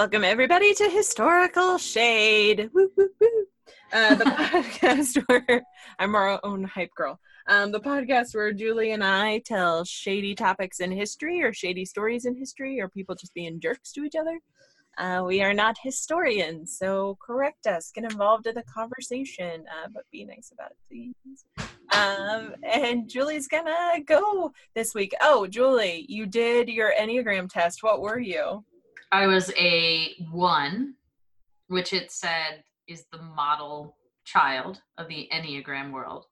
Welcome everybody to Historical Shade. Woo, woo, woo. Uh, the podcast where I'm our own hype girl. Um, the podcast where Julie and I tell shady topics in history or shady stories in history or people just being jerks to each other. Uh, we are not historians, so correct us, get involved in the conversation, uh, but be nice about it, please. Um, and Julie's gonna go this week. Oh, Julie, you did your Enneagram test. What were you? I was a one, which it said is the model child of the Enneagram world,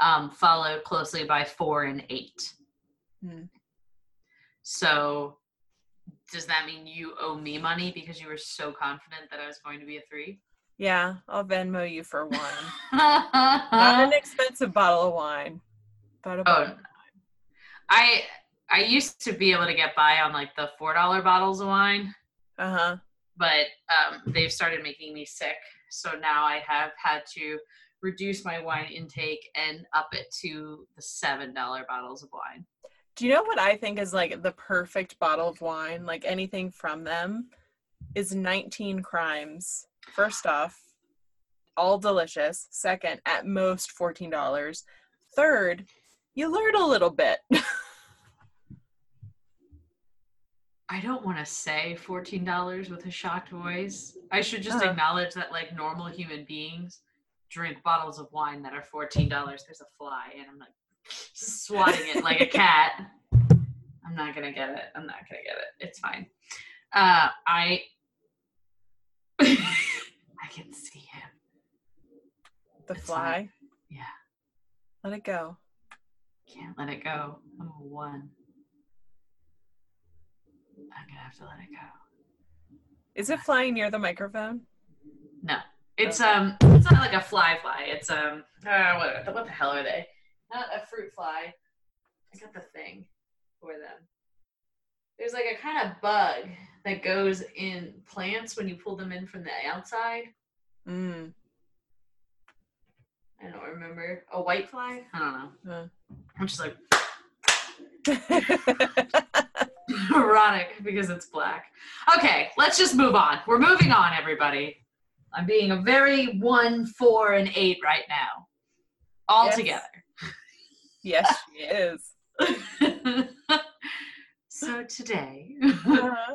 um, followed closely by four and eight. Hmm. So, does that mean you owe me money because you were so confident that I was going to be a three? Yeah, I'll Venmo you for one. Not an expensive bottle of wine, but a Oh. I I used to be able to get by on like the four dollar bottles of wine, Uh huh. but um, they've started making me sick. So now I have had to reduce my wine intake and up it to the seven dollar bottles of wine. Do you know what I think is like the perfect bottle of wine? Like anything from them is 19 crimes. First off, all delicious. Second, at most $14. Third, you learn a little bit. I don't want to say fourteen dollars with a shocked voice. I should just Uh-huh. acknowledge that like normal human beings drink bottles of wine that are fourteen dollars. There's a fly, and I'm like swatting it like a cat. I'm not gonna get it. I'm not gonna get it. It's fine. Uh, I I can see him. the It's fly. fine. Yeah, Let it go. can't let it go. I'm a one. I'm gonna have to let it go. Is it flying near the microphone? No, it's Okay. um, it's not like a fly fly. It's um, uh, what, what the hell are they? Not a fruit fly. I got the thing for them. There's like a kind of bug that goes in plants when you pull them in from the outside. Mm. I don't remember a white fly. I don't know. Uh. I'm just like erotic because it's black. Okay, let's just move on. We're moving on, everybody. I'm being a very one, four, and eight right now, all Yes. together. yes, she is. so today, Uh-huh.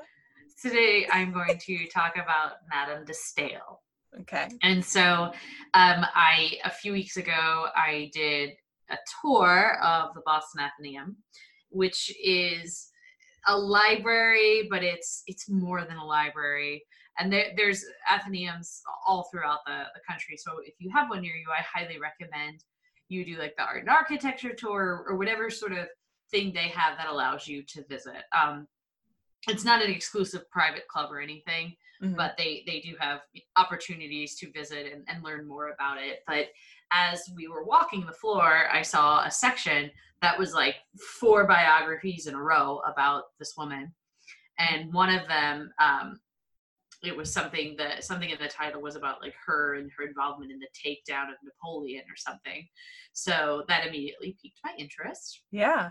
today I'm going to talk about Madame de Stael. Okay. And so, um, I a few weeks ago I did a tour of the Boston Athenaeum, which is a library, but it's it's more than a library. And there, there's Athenaeums all throughout the, the country. So if you have one near you, I highly recommend you do like the art and architecture tour or whatever sort of thing they have that allows you to visit. Um, it's not an exclusive private club or anything Mhm. but they they do have opportunities to visit and, and learn more about it but as we were walking the floor i saw a section that was like four biographies in a row about this woman and one of them um it was something that something in the title was about like her and her involvement in the takedown of napoleon or something so that immediately piqued my interest yeah.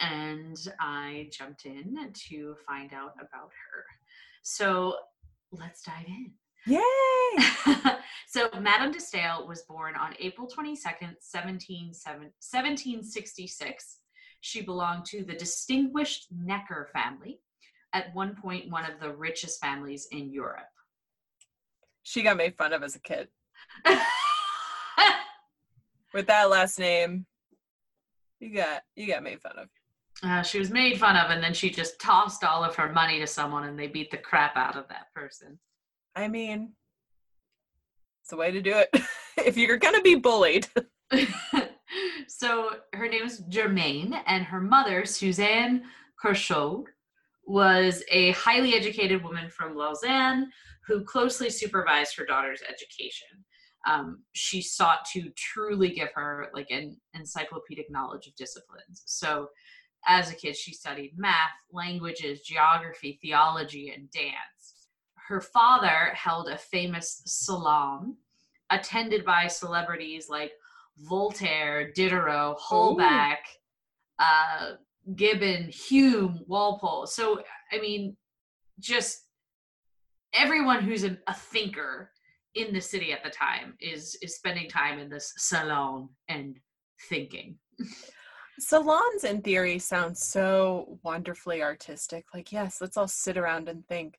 and I jumped in to find out about her. So let's dive in. Yay! so Madame de Stael was born on April 22nd, 1766. She belonged to the distinguished Necker family, at one point one of the richest families in Europe. She got made fun of as a kid. With that last name, you got you got made fun of. Uh, she was made fun of, and then she just tossed all of her money to someone, and they beat the crap out of that person. I mean, it's the way to do it. if you're gonna be bullied. so her name is Germaine, and her mother, Suzanne Curchod, was a highly educated woman from Lausanne who closely supervised her daughter's education. Um, she sought to truly give her like an encyclopedic knowledge of disciplines. So, as a kid, she studied math, languages, geography, theology, and dance. Her father held a famous salon attended by celebrities like Voltaire, Diderot, Holbach, uh, Gibbon, Hume, Walpole. So, I mean, just everyone who's a, a thinker in the city at the time is is spending time in this salon and thinking. Salons in theory sound so wonderfully artistic. Like, yes, let's all sit around and think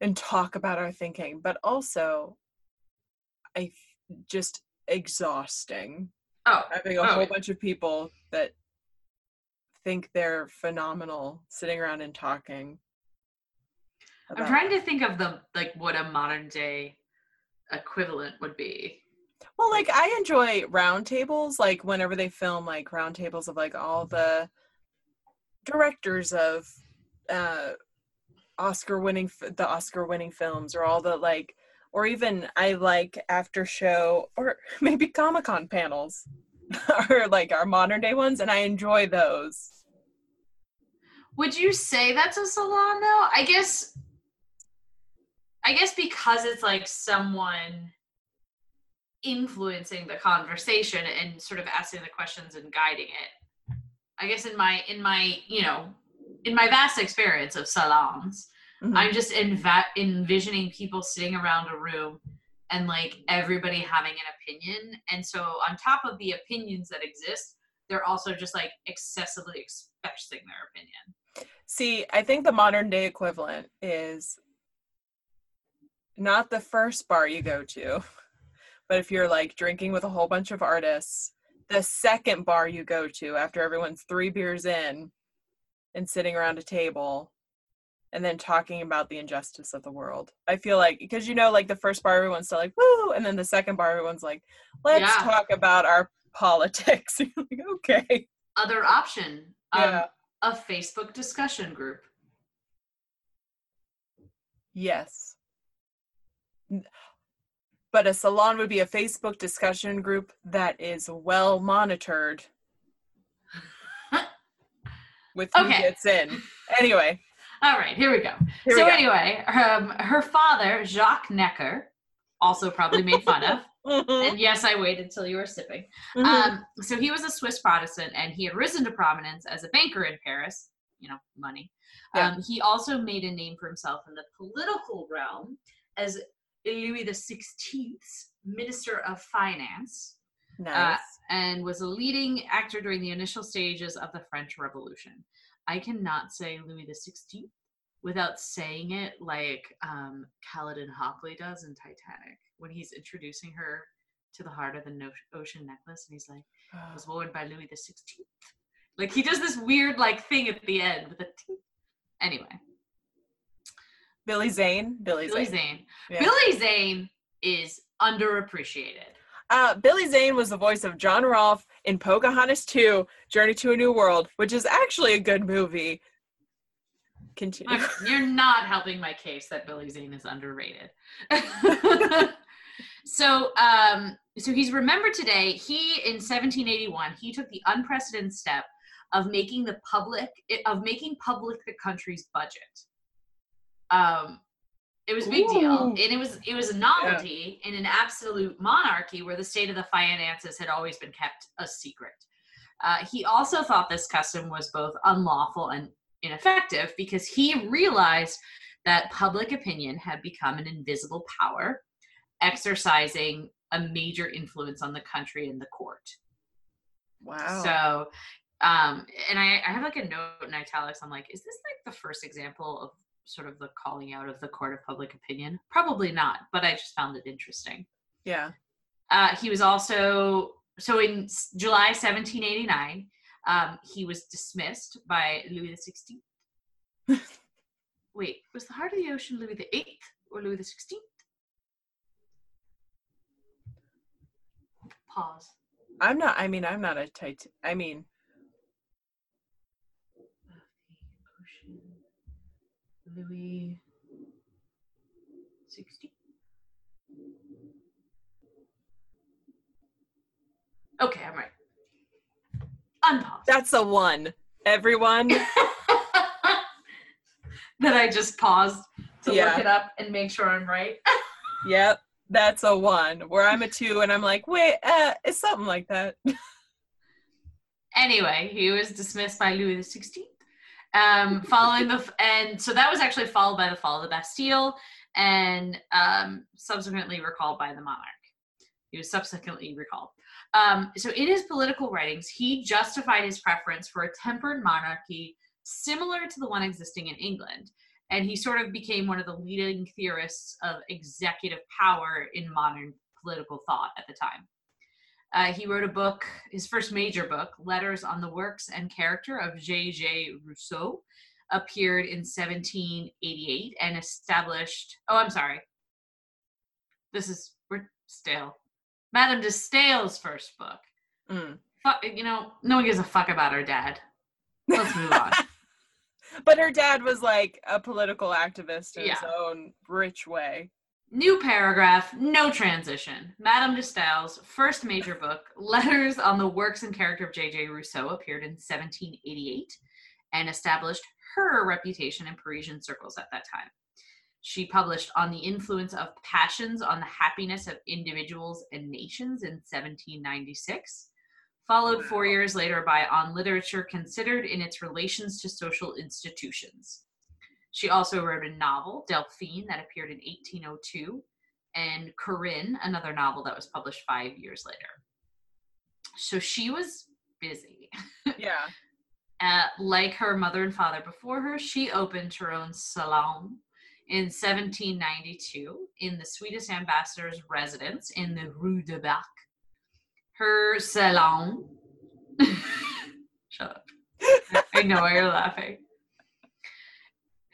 and talk about our thinking, but also I just exhausting. Oh, having a oh, whole bunch of people that think they're phenomenal sitting around and talking. I'm trying to think of the like what a modern day equivalent would be. Well, like I enjoy roundtables, like whenever they film like roundtables of like all the directors of uh Oscar winning the Oscar winning films or all the like or even I like after show or maybe Comic Con panels or like our modern day ones and I enjoy those. Would you say that's a salon though? I guess I guess because it's like someone influencing the conversation and sort of asking the questions and guiding it. I guess in my in my, you know, in my vast experience of salons, mm-hmm. I'm just env- envisioning people sitting around a room and like everybody having an opinion. And so on top of the opinions that exist, they're also just like excessively expressing their opinion. See, I think the modern day equivalent is not the first bar you go to, but if you're like drinking with a whole bunch of artists, the second bar you go to after everyone's three beers in and sitting around a table and then talking about the injustice of the world. I feel like because you know, like the first bar everyone's still like woo, and then the second bar everyone's like, let's yeah. talk about our politics. like, okay. Other option. Um, yeah. a Facebook discussion group. Yes but a salon would be a Facebook discussion group that is well monitored with who okay. gets in. Anyway. All right, here we go. Here so we go. anyway, um, her father, Jacques Necker, also probably made fun of. Mm-hmm. And yes, I waited until you were sipping. Mm-hmm. Um, so he was a Swiss Protestant, and he had risen to prominence as a banker in Paris. You know, money. Yeah. Um, he also made a name for himself in the political realm as Louis the Sixteenth's Minister of Finance. Uh, nice. Uh, and was a leading actor during the initial stages of the French Revolution. I cannot say Louis the Sixteenth without saying it like um, Caledon Hockley does in Titanic when he's introducing her to the heart of the no- ocean necklace, and he's like, oh. "Was worn by Louis the Sixteenth." Like he does this weird like thing at the end with a. T- anyway, Billy Zane. Billy, Billy Zane. Zane. Yeah. Billy Zane is underappreciated. Uh, Billy Zane was the voice of John Rolfe in Pocahontas 2, Journey to a New World, which is actually a good movie. Continue. You're not helping my case that Billy Zane is underrated. so, um, so he's remembered today. He in 1781 he took the unprecedented step of making the public of making public the country's budget. Um, it was a big Ooh. deal, and it was it was a novelty yeah. in an absolute monarchy where the state of the finances had always been kept a secret. Uh, he also thought this custom was both unlawful and ineffective because he realized that public opinion had become an invisible power, exercising a major influence on the country and the court. Wow. So, um, and I, I have like a note in italics. I'm like, is this like the first example of sort of the calling out of the court of public opinion? Probably not, but I just found it interesting. Yeah. Uh, he was also so in July 1789, um, he was dismissed by Louis XVI. Wait, was the heart of the ocean Louis the Eighth or Louis the Sixteenth? Pause. I'm not. I mean, I'm not a tight. I mean, Louis 60. Okay, I'm right. Unpause. That's a one. Everyone. that I just paused to yeah. look it up and make sure I'm right. yep, that's a one. Where I'm a two and I'm like, wait, uh, it's something like that. anyway, he was dismissed by Louis XVI um, following the and so that was actually followed by the fall of the Bastille, and um, subsequently recalled by the monarch. He was subsequently recalled. Um, so, in his political writings, he justified his preference for a tempered monarchy similar to the one existing in England. And he sort of became one of the leading theorists of executive power in modern political thought at the time. Uh, he wrote a book, his first major book, Letters on the Works and Character of J.J. Rousseau, appeared in 1788 and established. Oh, I'm sorry. This is we're stale. Madame de Stael's first book. Mm. Fuck, you know, no one gives a fuck about her dad. Let's move on. but her dad was like a political activist in his own rich way. New paragraph, no transition. Madame de Stael's first major book, Letters on the Works and Character of J.J. Rousseau, appeared in 1788 and established her reputation in Parisian circles at that time. She published On the Influence of Passions on the Happiness of Individuals and Nations in 1796, followed four years later by On Literature Considered in its Relations to Social Institutions. She also wrote a novel, Delphine, that appeared in 1802, and Corinne, another novel that was published five years later. So she was busy. Yeah. Uh, like her mother and father before her, she opened her own salon in 1792 in the Swedish ambassador's residence in the Rue de Bac. Her salon. Shut up. I know why you're laughing.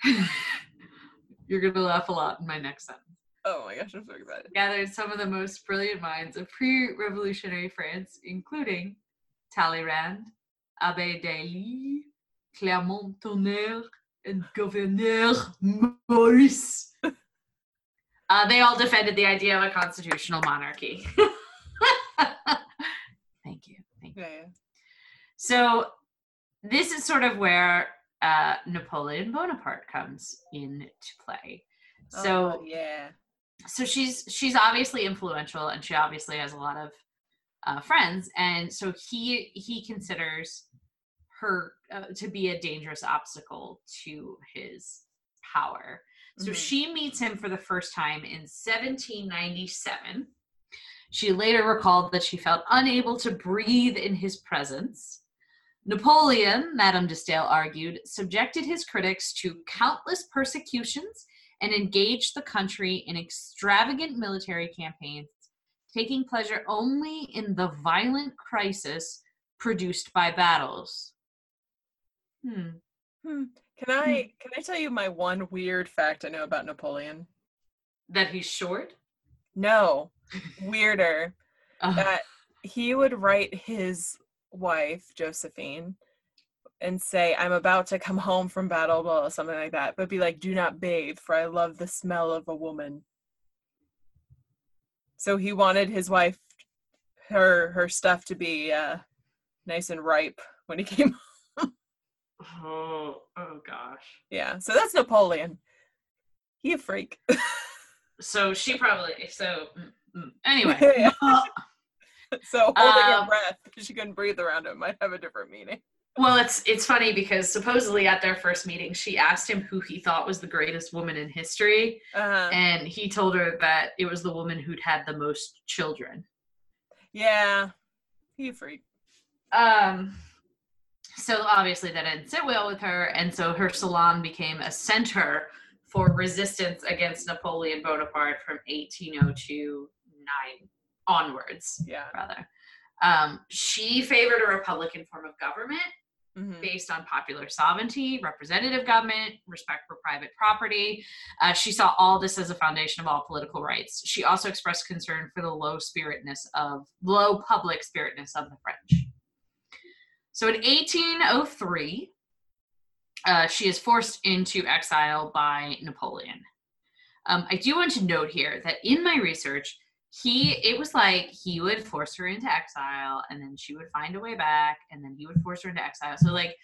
you're going to laugh a lot in my next sentence Oh my gosh, I'm so excited. gathered some of the most brilliant minds of pre-revolutionary France, including Talleyrand, Abbé Delille, Clermont-Tonnerre, and Gouverneur Morris. Uh, they all defended the idea of a constitutional monarchy. Thank you. Thank you. Yeah, yeah. So this is sort of where uh, Napoleon Bonaparte comes into play. So Oh, yeah. so she's she's obviously influential and she obviously has a lot of uh, friends and so he he considers her uh, to be a dangerous obstacle to his power so Mhm. she meets him for the first time in 1797 she later recalled that she felt unable to breathe in his presence napoleon madame de stael argued subjected his critics to countless persecutions and engaged the country in extravagant military campaigns, taking pleasure only in the violent crisis produced by battles. Hmm. Hmm. Can I can I tell you my one weird fact I know about Napoleon? That he's short? No, weirder. Uh, that he would write his wife Josephine and say, "I'm about to come home from battle," blah, blah, something like that, but be like, "Do not bathe, for I love the smell of a woman." So he wanted his wife, her her stuff to be uh, nice and ripe when he came. oh, oh gosh. yeah, so that's Napoleon. He a freak. So she probably, so mm, mm. anyway. So holding Um, her breath because she couldn't breathe around him might have a different meaning. Well, it's it's funny because supposedly at their first meeting, she asked him who he thought was the greatest woman in history, Uh, and he told her that it was the woman who'd had the most children. yeah, he a freak. Um, so obviously that didn't sit well with her, and so her salon became a center for resistance against Napoleon Bonaparte from 1802 nine onwards, Yeah. rather. Um, she favored a republican form of government Mhm. based on popular sovereignty, representative government, respect for private property. Uh, she saw all this as a foundation of all political rights. She also expressed concern for the low spiritness of low public spiritness of the French. So in 1803, uh, she is forced into exile by Napoleon. Um, I do want to note here that in my research, he it was like he would force her into exile and then she would find a way back and then he would force her into exile. So like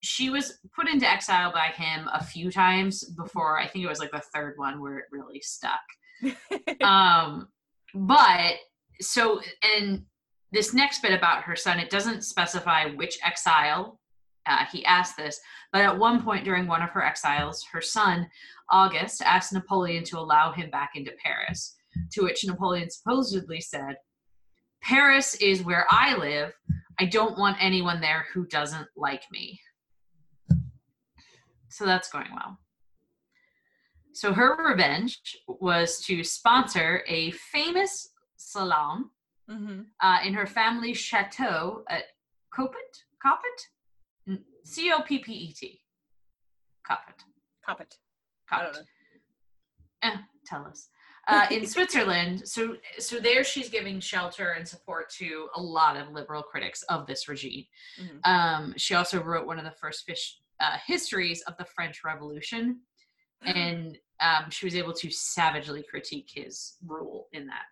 she was put into exile by him a few times before i think it was like the third one where it really stuck. Um but so and this next bit about her son it doesn't specify which exile uh, he asked this But at one point during one of her exiles, her son, August, asked Napoleon to allow him back into Paris, to which Napoleon supposedly said, Paris is where I live. I don't want anyone there who doesn't like me. So that's going well. So her revenge was to sponsor a famous salon Mm-hmm. uh, in her family's chateau at Coppet? Coppet? C O P P E T. Coppet. Cop it. Coppet. Eh, tell us. Uh, in Switzerland, so so there she's giving shelter and support to a lot of liberal critics of this regime. Mhm. Um, she also wrote one of the first fish, uh, histories of the French Revolution, and um, she was able to savagely critique his rule in that.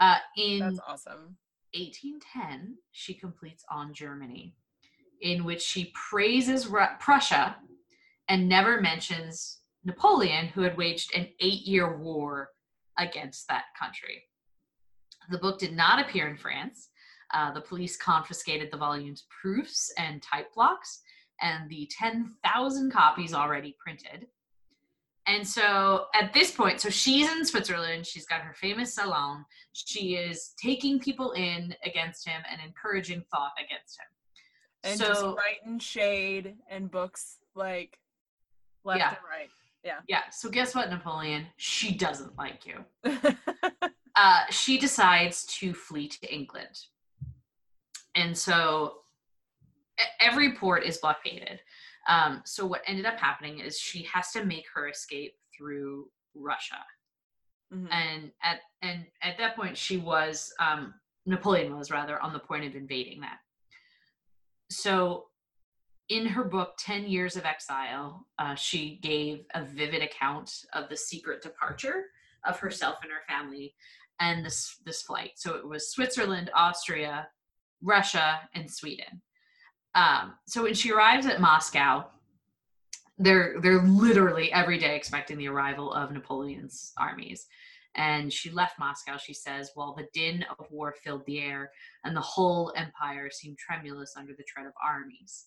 Uh, in That's awesome. 1810, she completes On Germany, in which she praises Ru- Prussia and never mentions Napoleon, who had waged an eight year war against that country. The book did not appear in France. Uh, the police confiscated the volume's proofs and type blocks and the 10,000 copies already printed. And so at this point, so she's in Switzerland, she's got her famous salon, she is taking people in against him and encouraging thought against him. And so just writing shade and books like left Yeah. and right. Yeah, Yeah. so guess what, Napoleon? She doesn't like you. Uh, she decides to flee to England. And so every port is blockaded. Um, so what ended up happening is she has to make her escape through Russia. Mhm. and at and at that point she was um napoleon was rather on the point of invading that so in her book 10 years of exile uh, she gave a vivid account of the secret departure of herself and her family and this this flight. So it was switzerland austria russia and sweden. Um, so when she arrives at moscow they're they're literally every day expecting the arrival of napoleon's armies. And she left Moscow, she says, while the din of war filled the air and the whole empire seemed tremulous under the tread of armies.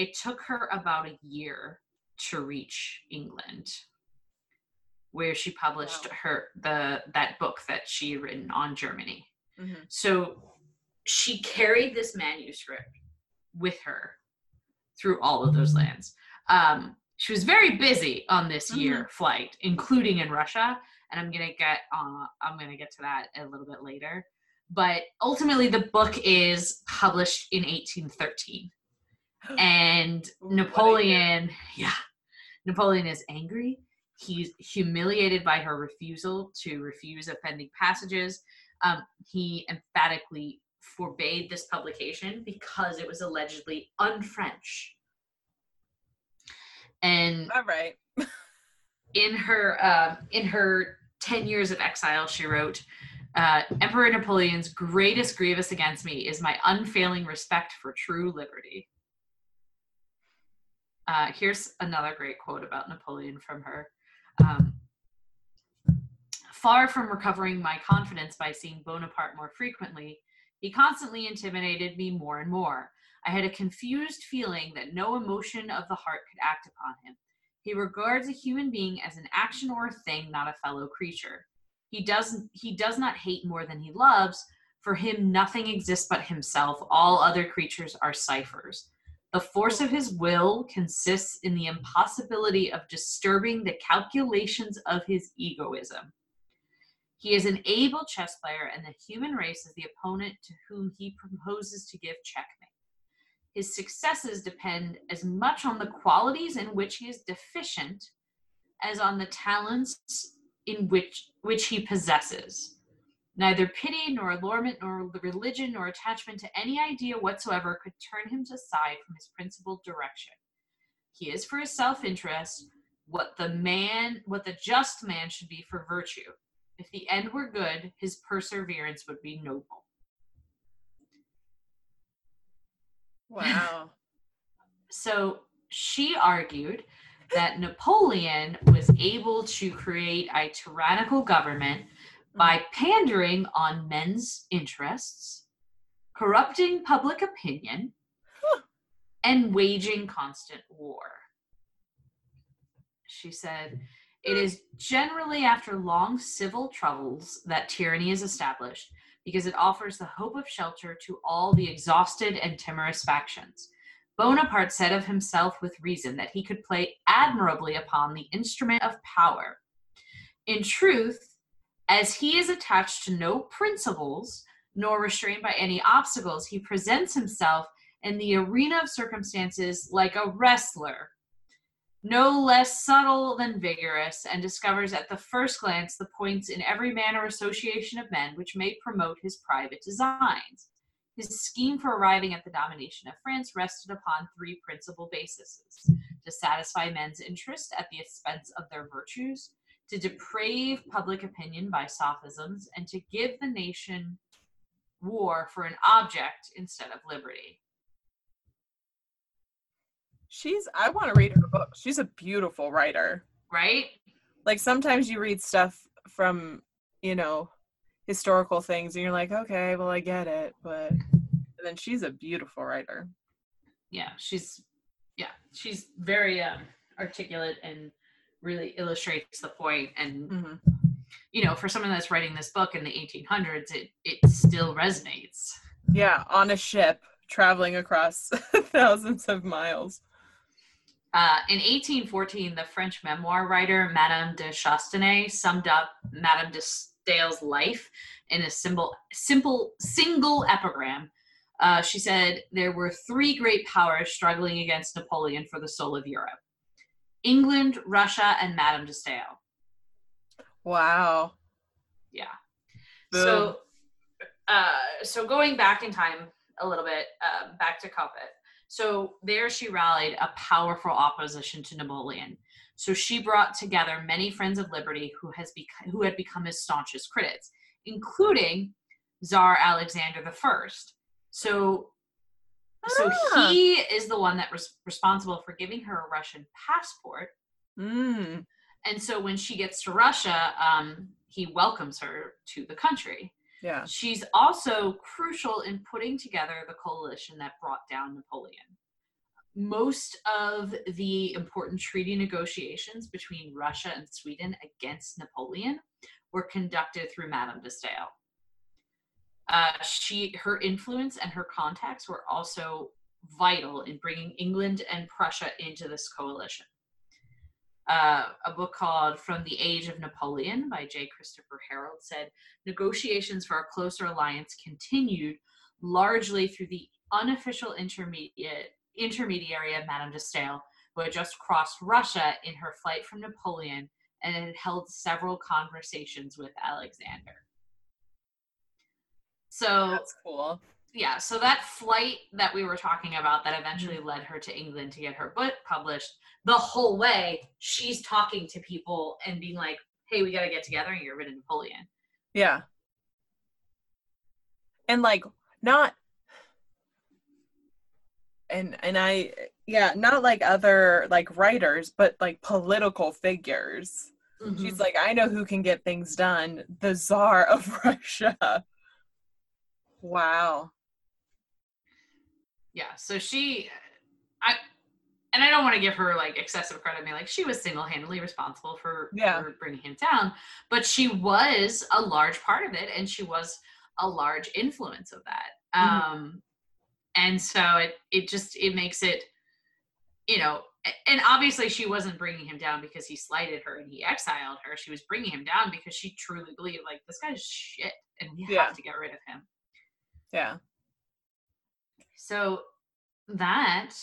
It took her about a year to reach England, where she published Wow. her the that book that she had written on Germany. Mhm. So she carried this manuscript with her through all of those lands. Um, she was very busy on this year flight, including in Russia, and I'm gonna get uh, I'm gonna get to that a little bit later. But ultimately, the book is published in 1813, and Ooh, what a year. Napoleon, yeah, Napoleon is angry. He's humiliated by her refusal to refuse offending passages. Um, he emphatically forbade this publication because it was allegedly un-French. And All right. in her uh, in her 10 years of exile she wrote uh, emperor napoleon's greatest grievous against me is my unfailing respect for true liberty uh, here's another great quote about napoleon from her um, far from recovering my confidence by seeing bonaparte more frequently he constantly intimidated me more and more i had a confused feeling that no emotion of the heart could act upon him he regards a human being as an action or a thing, not a fellow creature. He doesn't he does not hate more than he loves. For him nothing exists but himself. All other creatures are ciphers. The force of his will consists in the impossibility of disturbing the calculations of his egoism. He is an able chess player, and the human race is the opponent to whom he proposes to give checkmate. His successes depend as much on the qualities in which he is deficient as on the talents in which which he possesses. Neither pity nor allurement nor religion nor attachment to any idea whatsoever could turn him aside from his principal direction. He is for his self-interest what the man what the just man should be for virtue. If the end were good, his perseverance would be noble. Wow. so she argued that Napoleon was able to create a tyrannical government by pandering on men's interests, corrupting public opinion, and waging constant war. She said, It is generally after long civil troubles that tyranny is established because it offers the hope of shelter to all the exhausted and timorous factions. Bonaparte said of himself with reason that he could play admirably upon the instrument of power. In truth, as he is attached to no principles, nor restrained by any obstacles, he presents himself in the arena of circumstances like a wrestler, no less subtle than vigorous, and discovers at the first glance the points in every man or association of men which may promote his private designs. His scheme for arriving at the domination of France rested upon three principal bases to satisfy men's interest at the expense of their virtues, to deprave public opinion by sophisms, and to give the nation war for an object instead of liberty. She's I want to read her book. She's a beautiful writer. Right? Like sometimes you read stuff from, you know, historical things and you're like, okay, well I get it, but then she's a beautiful writer. Yeah, she's yeah, she's very um articulate and really illustrates the point and Mm-hmm. you know, for someone that's writing this book in the 1800s, it it still resonates. Yeah, on a ship traveling across thousands of miles. Uh, in 1814, the French memoir writer Madame de Chastenay summed up Madame de Stael's life in a simple, simple single epigram. Uh, she said there were three great powers struggling against Napoleon for the soul of Europe: England, Russia, and Madame de Stael. Wow. Yeah. Boom. So, uh, so going back in time a little bit, uh, back to Coppet. So there she rallied a powerful opposition to Napoleon. So she brought together many friends of liberty who has become, who had become his staunchest critics, including Tsar Alexander the First. So, so Ah. he is the one that was responsible for giving her a Russian passport. Mm. And so when she gets to Russia, um, he welcomes her to the country. Yeah. She's also crucial in putting together the coalition that brought down Napoleon. Most of the important treaty negotiations between Russia and Sweden against Napoleon were conducted through Madame de Stael. Uh, she, her influence and her contacts were also vital in bringing England and Prussia into this coalition. Uh, a book called From the Age of Napoleon by J. Christopher Herold said negotiations for a closer alliance continued largely through the unofficial intermediate intermediary of Madame de Stael, who had just crossed Russia in her flight from Napoleon and had held several conversations with Alexander. So That's cool. yeah, so that flight that we were talking about that eventually led her to England to get her book published, the whole way she's talking to people and being like, hey, we got to get together and get rid of Napoleon. Yeah. And like not and and I yeah, not like other like writers, but like political figures. She's mm-hmm. like, I know who can get things done. The czar of Russia. Wow. yeah, so she, I, and I don't want to give her like excessive credit. I mean, like she was single handedly responsible for, Yeah. for bringing him down, but she was a large part of it and she was a large influence of that. Mhm. Um, and so it, it just, it makes it, you know, and obviously she wasn't bringing him down because he slighted her and he exiled her. She was bringing him down because she truly believed like this guy's shit and we Yeah. have to get rid of him. Yeah. So that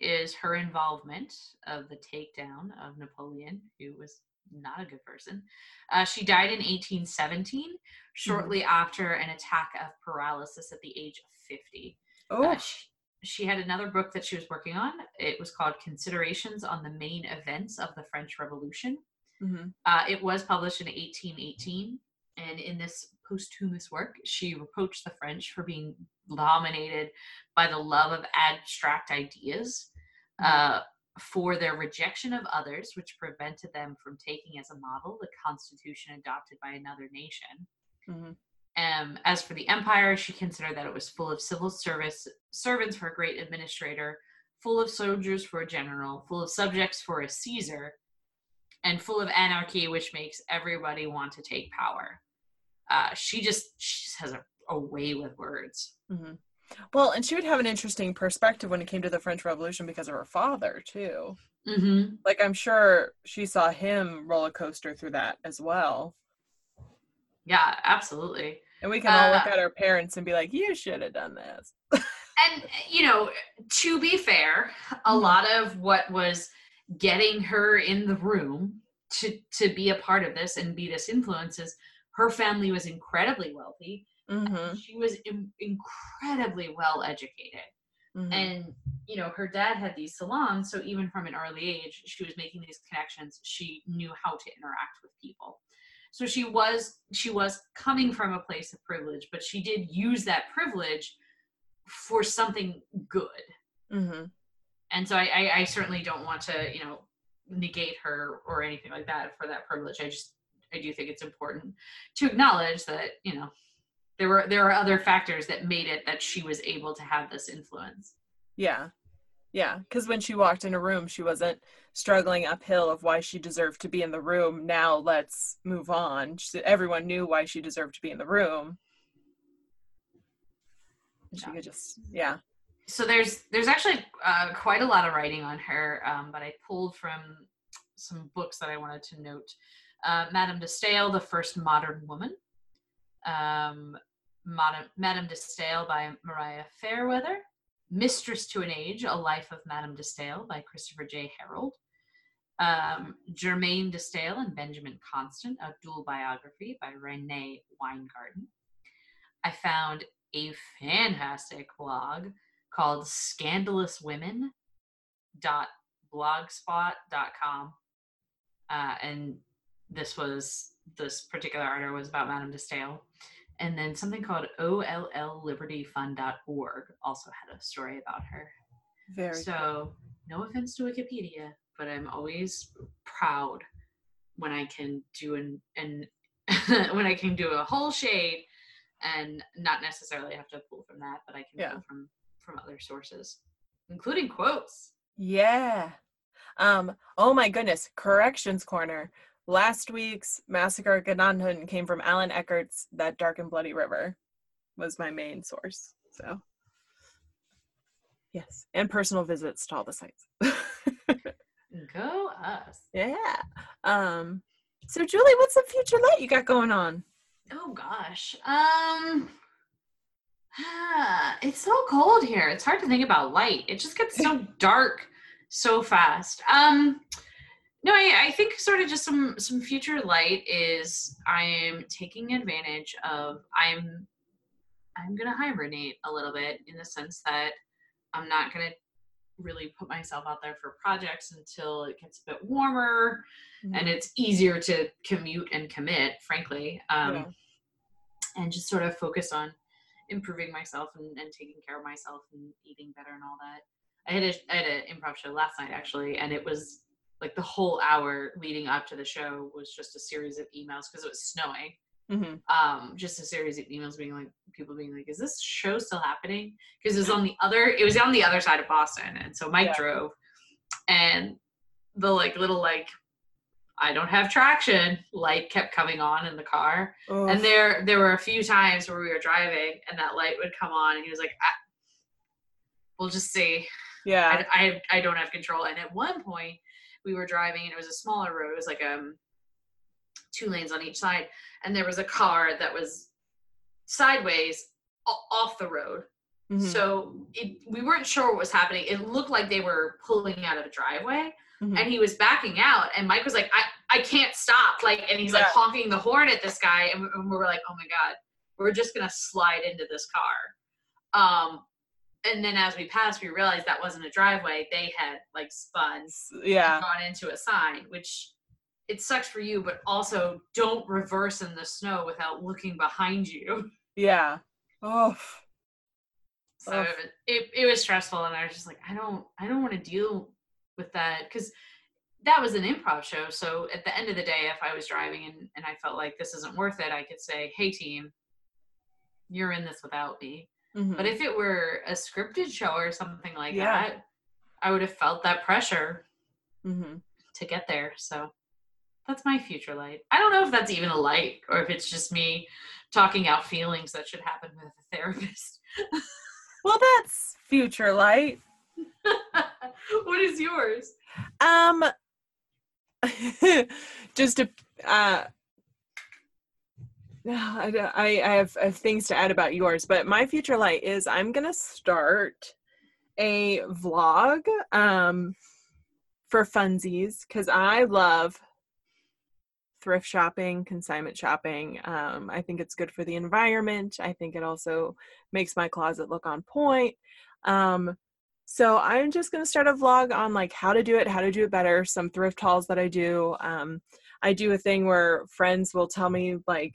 is her involvement of the takedown of Napoleon, who was not a good person. Uh, she died in 1817, shortly after an attack of paralysis at the age of 50. Oh, Uh, she, she had another book that she was working on. It was called Considerations on the Main Events of the French Revolution. Mm-hmm. Uh, it was published in 1818, and in this posthumous work, she reproached the French for being dominated by the love of abstract ideas, uh, for their rejection of others, which prevented them from taking as a model the constitution adopted by another nation. Mhm. Um, as for the empire, she considered that it was full of civil service servants for a great administrator, full of soldiers for a general, full of subjects for a Caesar, and full of anarchy, which makes everybody want to take power. Uh, she just she just has a, a way with words. hmm Well, and she would have an interesting perspective when it came to the French Revolution because of her father too. Mm-hmm. Like I'm sure she saw him roller coaster through that as well. Yeah, absolutely. And we can all look Uh, at our parents and be like, "You should have done this." and you know to be fair a Mhm. lot of what was getting her in the room to to be a part of this and be this influence is her family was incredibly wealthy. Hmm she was in, incredibly well educated. Hmm and you know her dad had these salons so even from an early age she was making these connections. She knew how to interact with people. So she was she was coming from a place of privilege but she did use that privilege for something good. Hmm and so I, I i certainly don't want to you know negate her or anything like that for that privilege. I just i do think it's important to acknowledge that you know there were there are other factors that made it that she was able to have this influence Yeah. Yeah. Because when she walked in a room, she wasn't struggling uphill of why she deserved to be in the room. Now let's move on. She, everyone knew why she deserved to be in the room. And She Yeah. could just, yeah. so there's there's actually uh, quite a lot of writing on her um, but i pulled from some books that i wanted to note uh, madame de stael the first modern woman. Um, madame, madame de stael by maria fairweather. Mistress to an age a life of madame de stael by christopher j. Herold. Um, germaine de stael and benjamin constant a dual biography by renee winegarten. I found a fantastic blog called scandalouswomen.blogspot.com. Uh, and this was, this particular article was about Madame de Stael. And then something called OLLLibertyfund.org also had a story about her. Very so, no offense to Wikipedia, but I'm always proud when I can do an, an when I can do a whole shade and not necessarily have to pull from that, but I can Yeah. pull from from other sources, including quotes. Yeah. Um, oh my goodness, corrections corner. Last week's Massacre at Gnadenhutten came from Allan Eckert's That Dark and Bloody River was my main source. So yes. And personal visits to all the sites. Go us. yeah. Um so Julie, what's the future light you got going on? Oh gosh. Um it's so cold here. It's hard to think about light. It just gets so dark so fast. Um no, I, I think sort of just some some future light is I am taking advantage of I'm I'm gonna hibernate a little bit in the sense that I'm not gonna really put myself out there for projects until it gets a bit warmer and it's easier to commute and commit, frankly. Um, Yeah. And just sort of focus on improving myself and, and taking care of myself and eating better and all that. I had a, I had an improv show last night actually, and it was like the whole hour leading up to the show was just a series of emails because it was snowing. Mhm. Um, just a series of emails being like people being like, "Is this show still happening?" Because it was on the other, it was on the other side of Boston, and so Mike Yeah. drove, and the like little like I don't have traction light kept coming on in the car. Oof. And there there were a few times where we were driving and that light would come on and he was like, I, we'll just see. yeah. I, I, I don't have control. And at one point we were driving and it was a smaller road. It was like um two lanes on each side. And there was a car that was sideways off the road. Mhm. So it, we weren't sure what was happening. It looked like they were pulling out of a driveway Mhm. and he was backing out and mike was like i i can't stop like and he's like honking the horn at this guy and we, and we were like oh my god we're just gonna slide into this car um and then as we passed we realized that wasn't a driveway they had like spun yeah. gone into a sign which it sucks for you but also don't reverse in the snow without looking behind you Yeah. Oh. so Ugh. it, it was stressful and i was just like i don't i don't want to deal with that because that was an improv show so at the end of the day if i was driving and, and i felt like this isn't worth it i could say hey team you're in this without me Mhm. but if it were a scripted show or something like Yeah. that i would have felt that pressure Mhm. to get there so that's my future light. I don't know if that's even a light or if it's just me talking out feelings that should happen with a therapist. Well, that's future light. what is yours? Um, just a uh, I, I have, I have things to add about yours, but my future light is I'm gonna start a vlog um for funsies because I love thrift shopping, consignment shopping. Um, I think it's good for the environment. I think it also makes my closet look on point. Um, so I'm just gonna start a vlog on like how to do it, how to do it better, some thrift hauls that I do. Um, I do a thing where friends will tell me like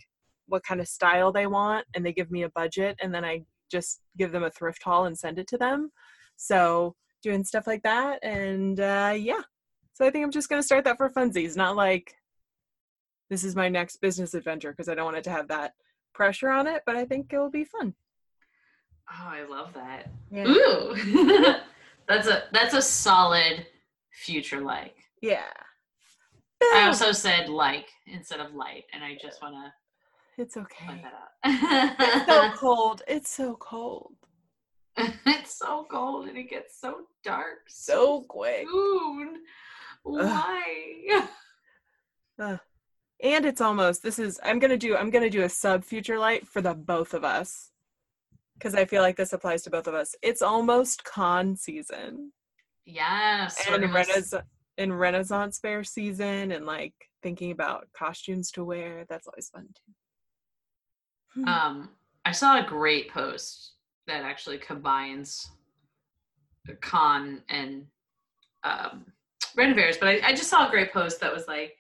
what kind of style they want and they give me a budget and then I just give them a thrift haul and send it to them. So doing stuff like that and uh, yeah. So I think I'm just gonna start that for funsies, not like this is my next business adventure because I don't want it to have that pressure on it, but I think it will be fun. Oh, I love that. Yeah. Ooh. that's a that's a solid future like. Yeah. I also said like instead of light, and I just want to It's okay. It's so cold. It's so cold. it's so cold and it gets so dark So quick. soon. Why? Uh, and it's almost this is I'm gonna do I'm gonna do a sub future light for the both of us. Cause I feel like this applies to both of us. It's almost con season. yes. and Renaissance in Renaissance fair season and like thinking about costumes to wear. That's always fun too. Um, I saw a great post that actually combines con and um, Ren fairs, but I, I just saw a great post that was like,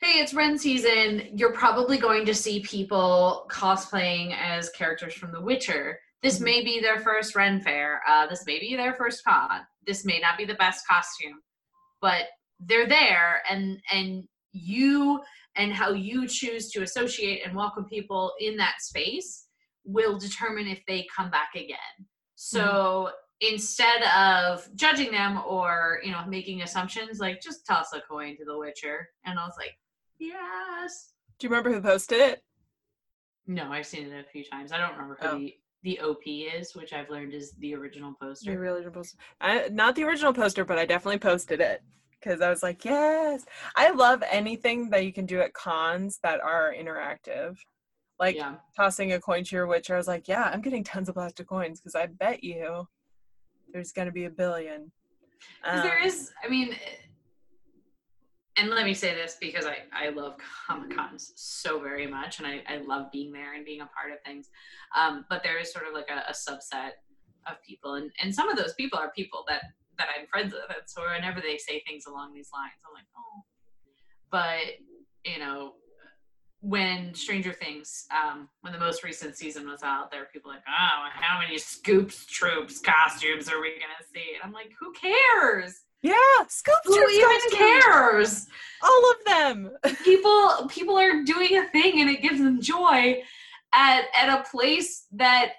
"Hey, it's Ren season. You're probably going to see people cosplaying as characters from The Witcher. This Mhm. may be their first Ren fair. Uh, this may be their first con. This may not be the best costume, but they're there, and and you." And how you choose to associate and welcome people in that space will determine if they come back again. So instead of judging them or you know making assumptions, like just toss a coin to the Witcher, and I was like, yes. Do you remember who posted it? No, I've seen it a few times. I don't remember who Oh. the the OP is, which I've learned is the original The poster. original poster. I, not the original poster, but I definitely posted it because I was like, yes. I love anything that you can do at cons that are interactive. Like yeah, tossing a coin to your witcher. I was like, yeah, I'm getting tons of plastic coins because I bet you there's going to be a billion. there Um, is. I mean, and let me say this because I I love Comic Cons so very much, and I I love being there and being a part of things. Um, but there is sort of like a, a subset of people, and and some of those people are people that that I'm friends with, and so whenever they say things along these lines, I'm like, oh. But you know, when Stranger Things, um, when the most recent season was out, there were people like, oh, how many scoops, troops, costumes are we gonna see? And I'm like, who cares? Yeah, Scoop Who Troops even costumes. cares? All of them. People people are doing a thing and it gives them joy at at a place that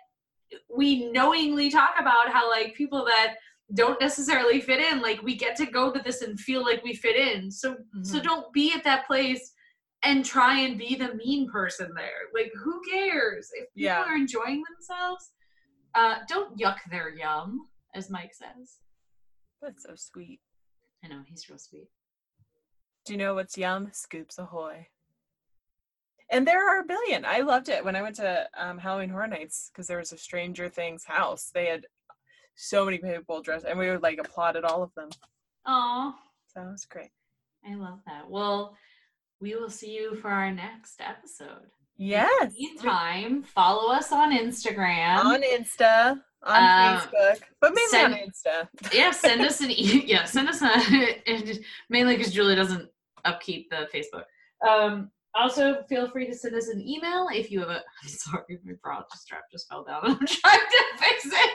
we knowingly talk about how like people that don't necessarily fit in, like we get to go to this and feel like we fit in. So so Mhm. don't be at that place and try and be the mean person there. Like who cares? If people Yeah. are enjoying themselves, uh, don't yuck their yum, as Mike says. That's so sweet. I know he's real sweet. Do you know what's yum? Scoops Ahoy. And there are a billion. I loved it when I went to um, Halloween Horror Nights because there was a Stranger Things house. They had so many people dressed, and we would like applauded all of them. Oh, So it was great. I love that. Well, we will see you for our next episode. Yes. Meantime, follow us on Instagram. On Insta, on Um, Facebook, but mainly send- on Insta. yeah, send us an e- yeah, send us a mainly because Julie doesn't upkeep the Facebook. Um, also, feel free to send us an email if you have a. I'm sorry, my bra strap just fell down. I'm trying to fix it.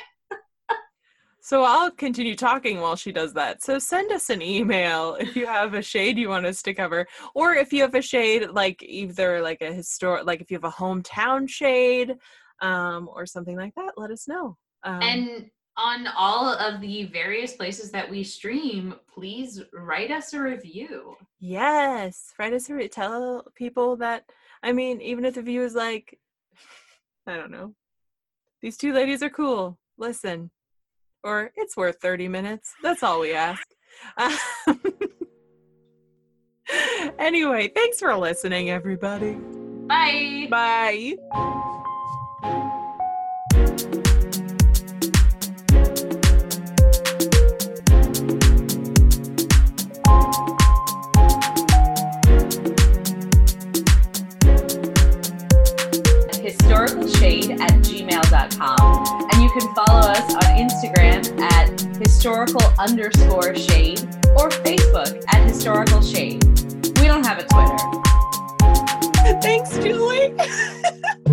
So I'll continue talking while she does that. So send us an email if you have a shade you want us to cover, or if you have a shade like either like a historic, like if you have a hometown shade, um, or something like that. Let us know. Um, And on all of the various places that we stream, please write us a review. Yes, write us a re- tell people that. I mean, even if the view is like, I don't know, these two ladies are cool. Listen, or it's worth thirty minutes. That's all we ask. Um, anyway, thanks for listening, everybody. Bye. Bye. Historical underscore shade or Facebook at historical shade. We don't have a Twitter. Thanks, Julie.